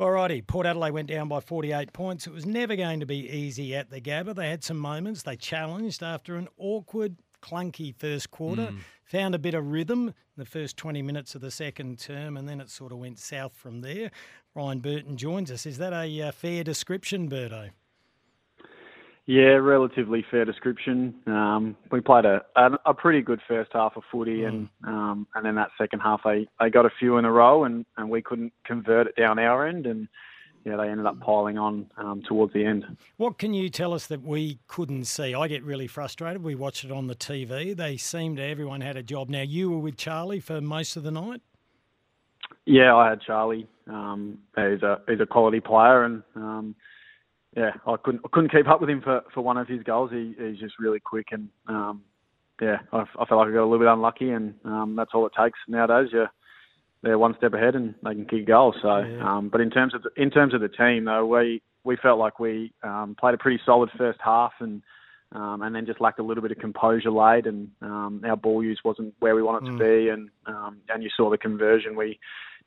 Alrighty, Port Adelaide went down by 48 points. It was never going to be easy at the Gabba. They had some moments. They challenged after an awkward, clunky first quarter. Mm. Found a bit of rhythm in the first 20 minutes of the second term, and then it sort of went south from there. Ryan Burton joins us. Is that a uh, fair description, Berto? Yeah, relatively fair description. Um, we played a, a, a pretty good first half of footy, mm. and um, and then that second half they, they got a few in a row, and, and we couldn't convert it down our end, and yeah, they ended up piling on um, towards the end. What can you tell us that we couldn't see? I get really frustrated. We watched it on the TV. They seemed everyone had a job. Now you were with Charlie for most of the night. Yeah, I had Charlie. Um, he's a he's a quality player, and um, yeah, I couldn't I couldn't keep up with him for, for one of his goals. He, he's just really quick, and um, yeah, I, I felt like I got a little bit unlucky, and um, that's all it takes nowadays. Yeah, they're one step ahead, and they can kick goals. So, yeah. um, but in terms of the, in terms of the team, though, we we felt like we um, played a pretty solid first half, and um, and then just lacked a little bit of composure late, and um, our ball use wasn't where we wanted mm. to be, and um, and you saw the conversion we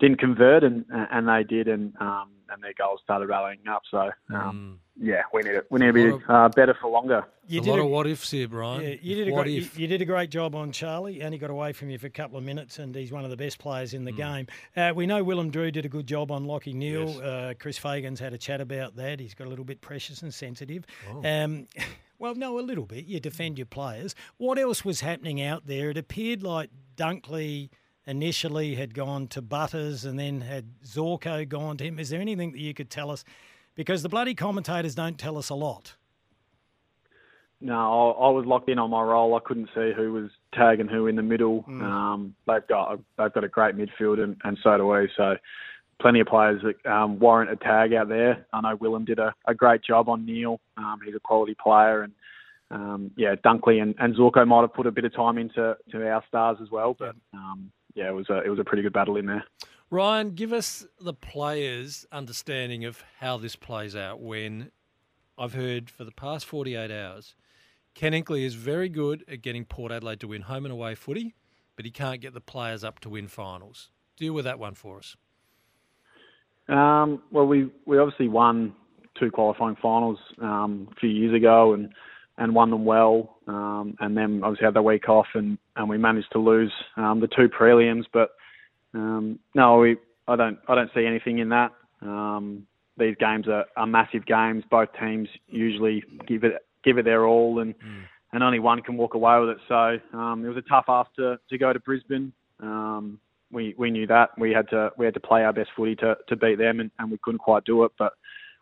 didn't convert, and and they did, and um, and their goals started rallying up. So um, mm. yeah, we need it. We need to be of, uh, better for longer. You a lot a, of what ifs here, Brian. Yeah, you did a great, you, you, did a great job on Charlie, and he got away from you for a couple of minutes, and he's one of the best players in the mm. game. Uh, we know Willem Drew did a good job on Lachie Neale. Yes. Uh, Chris Fagan's had a chat about that. He's got a little bit precious and sensitive. Oh. Um, well, no, a little bit. You defend your players. What else was happening out there? It appeared like Dunkley initially had gone to Butters and then had Zorko gone to him. Is there anything that you could tell us? Because the bloody commentators don't tell us a lot. No, I was locked in on my role. I couldn't see who was tagging who in the middle. Mm. Um, they've got a, they've got a great midfield, and, and so do we. So plenty of players that um, warrant a tag out there. I know Willem did a, a great job on Neale. Um, he's a quality player, and um, yeah, Dunkley and, and Zorko might have put a bit of time into to our stars as well. But um, yeah, it was a it was a pretty good battle in there. Ryan, give us the players' understanding of how this plays out. When I've heard for the past forty eight hours, Ken Hinkley is very good at getting Port Adelaide to win home and away footy, but he can't get the players up to win finals. Deal with that one for us. Um, well, we we obviously won two qualifying finals um, a few years ago, and and won them well. Um, and then obviously had the week off, and, and we managed to lose um, the two prelims. But um, no, we I don't I don't see anything in that. Um, these games are, are massive games. Both teams usually give it give it their all, and mm. and only one can walk away with it. So um, it was a tough to, to go to Brisbane. Um, we we knew that we had to we had to play our best footy to, to beat them, and, and we couldn't quite do it. But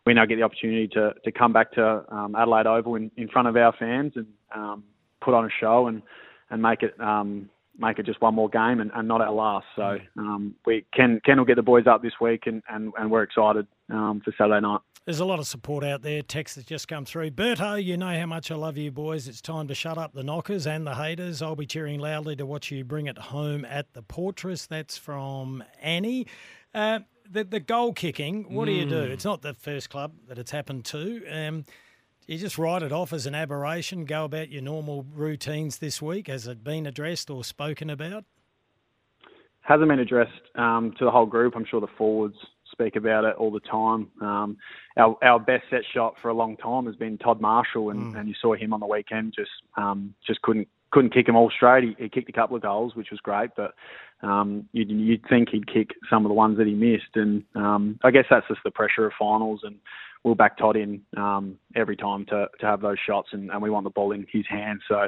we now get the opportunity to, to come back to um, Adelaide Oval in, in front of our fans and um, put on a show and, and make it um, make it just one more game and, and not our last. So um, we can Ken will get the boys up this week and, and, and we're excited um, for Saturday night. There's a lot of support out there. Text has just come through. Berto, you know how much I love you boys. It's time to shut up the knockers and the haters. I'll be cheering loudly to watch you bring it home at the Portress. That's from Annie. Uh, the the goal kicking. What mm. do you do? Hmm. It's not the first club that it's happened to. Um, you just write it off as an aberration. Go about your normal routines this week. Has it been addressed or spoken about? Hasn't been addressed um, to the whole group. I'm sure the forwards speak about it all the time. Um, our, our best set shot for a long time has been Todd Marshall, and, mm. and you saw him on the weekend. Just um, just couldn't couldn't kick them all straight. He, he kicked a couple of goals, which was great, but um, you'd, you'd think he'd kick some of the ones that he missed. And um, I guess that's just the pressure of finals. And we'll back Todd in um, every time to, to have those shots, and, and we want the ball in his hands. So,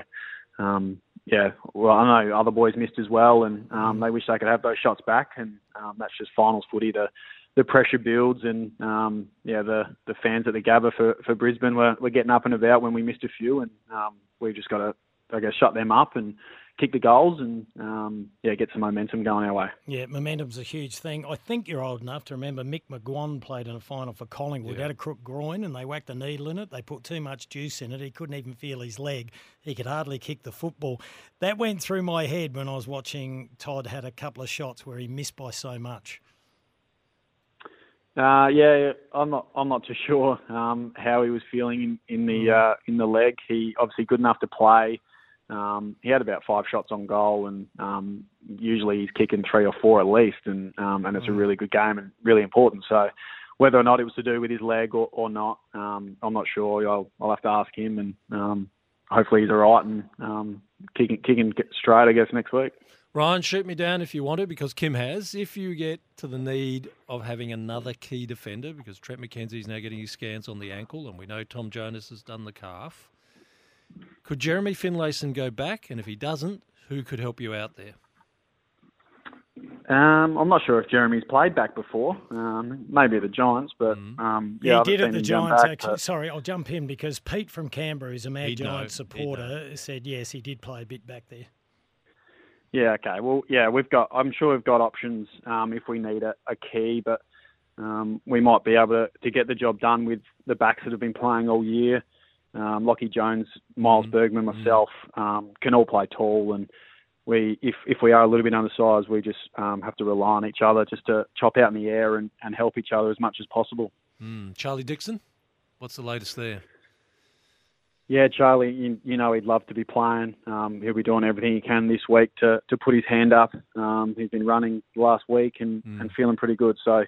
um, yeah, well, I know other boys missed as well, and um, they wish they could have those shots back. And um, that's just finals footy. The the pressure builds, and um, yeah, the the fans at the Gabba for for Brisbane were, were getting up and about when we missed a few, and um, we've just got to I guess shut them up and kick the goals and um, yeah, get some momentum going our way. Yeah, momentum's a huge thing. I think you're old enough to remember Mick McGuane played in a final for Collingwood. Yeah. Had a crook groin and they whacked a needle in it. They put too much juice in it. He couldn't even feel his leg. He could hardly kick the football. That went through my head when I was watching Todd had a couple of shots where he missed by so much. Uh, yeah, I'm not. I'm not too sure um, how he was feeling in, in the mm. uh, in the leg. He obviously good enough to play. Um, he had about five shots on goal, and um, usually he's kicking three or four at least, and um, and it's a mm. really good game and really important. So whether or not it was to do with his leg or, or not, um, I'm not sure. I'll, I'll have to ask him, and um, hopefully he's all right and um, kicking, kicking straight, I guess, next week. Ryan, shoot me down if you want to, because Kim has. If you get to the need of having another key defender, because Trent McKenzie's now getting his scans on the ankle, and we know Tom Jonas has done the calf, could Jeremy Finlayson go back? And if he doesn't, who could help you out there? Um, I'm not sure if Jeremy's played back before. Um, maybe the Giants, but Mm. um, yeah, Yeah, I've he did at the Giants. back, actually, but- sorry, I'll jump in because Pete from Canberra, who's a Mad He'd Giants know. supporter, said yes, he did play a bit back there. Yeah, okay. Well, yeah, we've got. I'm sure we've got options um, if we need a, a key, but um, we might be able to, to get the job done with the backs that have been playing all year. Um, Lachie Jones, Miles Mhm. Bergman, myself um, can all play tall, and we, if if we are a little bit undersized, we just um, have to rely on each other just to chop out in the air and, and help each other as much as possible. Mm. Charlie Dixon, what's the latest there? Yeah, Charlie, you, you know he'd love to be playing. Um, he'll be doing everything he can this week to, to put his hand up. Um, he's been running last week and, Mm. and feeling pretty good. So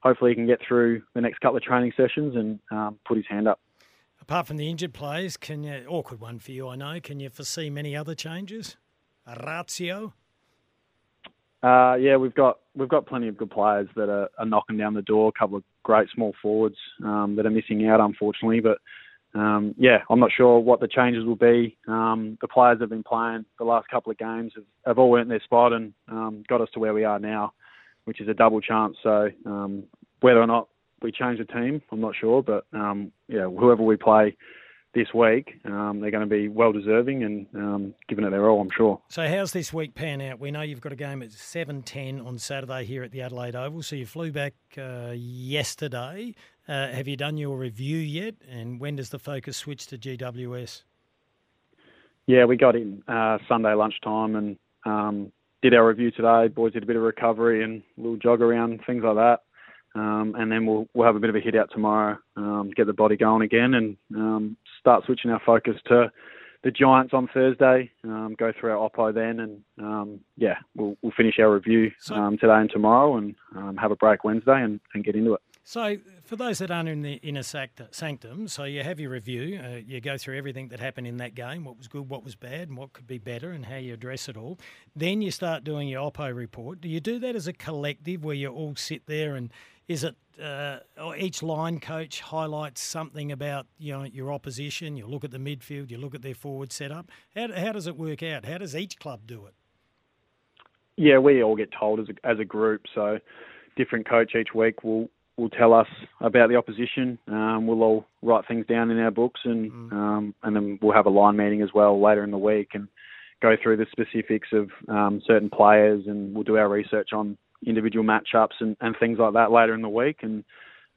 hopefully he can get through the next couple of training sessions and um, put his hand up. Apart from the injured players, can you awkward one for you? I know. Can you foresee many other changes? A ratio. Uh, yeah, we've got we've got plenty of good players that are, are knocking down the door. A couple of great small forwards um, that are missing out, unfortunately. But um, yeah, I'm not sure what the changes will be. Um, the players have been playing the last couple of games have, have all earned their spot and um, got us to where we are now, which is a double chance. So um, whether or not we change the team, I'm not sure. But um, yeah, whoever we play this week, um, they're going to be well deserving and um, giving it their all, I'm sure. So how's this week pan out? We know you've got a game at seven ten on Saturday here at the Adelaide Oval. So you flew back uh, yesterday. Uh, have you done your review yet? And when does the focus switch to GWS? Yeah, we got in uh, Sunday lunchtime and um, did our review today. Boys did a bit of recovery and a little jog around, things like that. Um, and then we'll we'll have a bit of a hit out tomorrow, um, get the body going again, and um, start switching our focus to the Giants on Thursday. Um, go through our oppo then, and um, yeah, we'll we'll finish our review um, today and tomorrow, and um, have a break Wednesday and, and get into it. So, for those that aren't in the inner sanctum, so you have your review, uh, you go through everything that happened in that game, what was good, what was bad, and what could be better, and how you address it all. Then you start doing your Oppo report. Do you do that as a collective where you all sit there and is it uh, each line coach highlights something about you know your opposition? You look at the midfield, you look at their forward setup. How, how does it work out? How does each club do it? Yeah, we all get told as a, as a group. So, different coach each week will will tell us about the opposition. Um, we'll all write things down in our books, and Mm. um, and then we'll have a line meeting as well later in the week and go through the specifics of um, certain players, and we'll do our research on individual matchups and, and things like that later in the week. And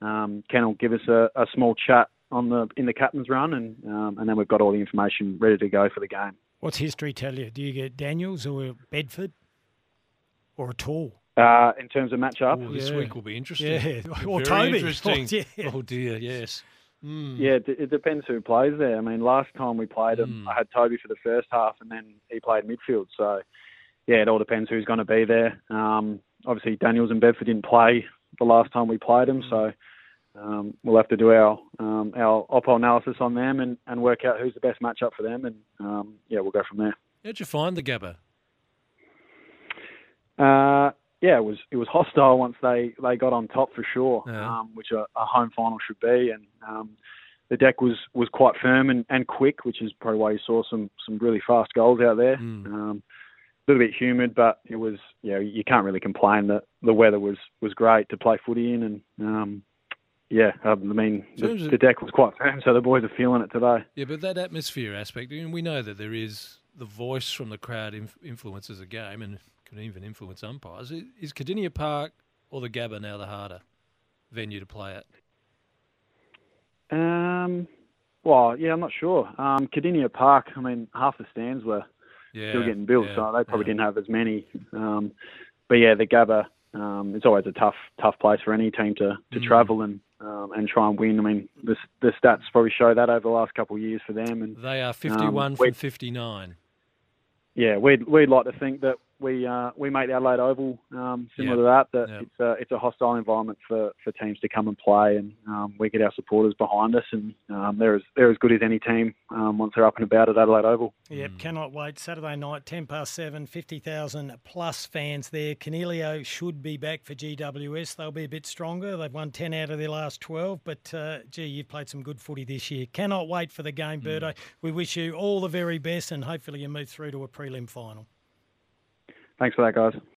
um, Ken will give us a, a small chat on the in the captain's run, and um, and then we've got all the information ready to go for the game. What's history tell you? Do you get Daniels or Bedford or at all? Uh, in terms of matchup, Oh, this Yeah. week will be interesting. Yeah, or Very Toby. interesting. Oh, yeah. Oh dear, yes. Mm. Yeah, it, it depends who plays there. I mean, last time we played him, Mm. I had Toby for the first half, and then he played midfield. So, yeah, it all depends who's going to be there. Um, obviously, Daniels and Bedford didn't play the last time we played them, so um, we'll have to do our um, our oppo analysis on them and, and work out who's the best matchup for them, and um, yeah, we'll go from there. How'd you find the Gabba? Uh, yeah, it was it was hostile once they, they got on top for sure, Yeah. um, which a, a home final should be. And um, the deck was, was quite firm and, and quick, which is probably why you saw some, some really fast goals out there. Mm. Um, a little bit humid, but it was you know you can't really complain that the weather was, was great to play footy in, and um, yeah, I mean the, the deck was quite firm, so the boys are feeling it today. Yeah, but that atmosphere aspect, and we know that there is the voice from the crowd inf- influences a game and can even influence umpires. Is Kardinia Park or the Gabba now the harder venue to play at? Um, well, yeah, I'm not sure. Um, Park, I mean, half the stands were Yeah, still getting built, yeah, so they probably yeah. didn't have as many. Um, but yeah, the Gabba, um, it's always a tough, tough place for any team to, to Mm. travel and um, and try and win. I mean, the the stats probably show that over the last couple of years for them. And They are 51 Um, from 59. yeah, we'd we'd like to think that we uh, we make the Adelaide Oval um, similar Yep. to that. That Yep. it's a it's a hostile environment for, for teams to come and play, and um, we get our supporters behind us, and um, they're as they're as good as any team um, once they're up and about at Adelaide Oval. Yep, cannot wait. Saturday night, 10 past 7, 50,000 plus fans there. Coniglio should be back for GWS. They'll be a bit stronger. They've won 10 out of their last 12, but uh, gee, you've played some good footy this year. Cannot wait for the game, Birdo. We wish you all the very best and hopefully you move through to a prelim final. Thanks for that, guys.